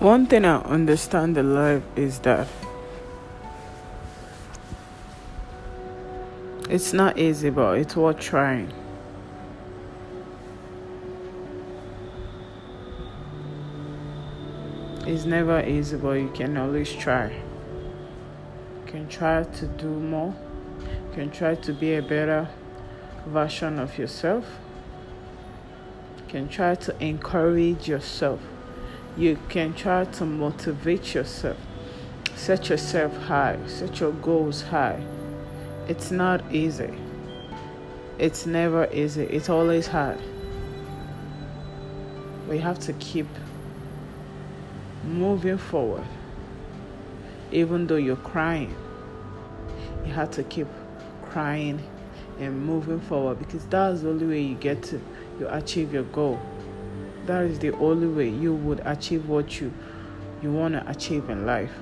One thing I understand in life is that it's not easy, but it's worth trying. It's never easy, but you can always try. You can try to do more. You can try to be a better version of yourself. You can try to encourage yourself you can try to motivate yourself, set yourself high, set your goals high. It's not easy. It's never easy. It's always hard. We have to keep moving forward. Even though you're crying, you have to keep crying and moving forward because that's the only way you get to you achieve your goal that is the only way you would achieve what you you want to achieve in life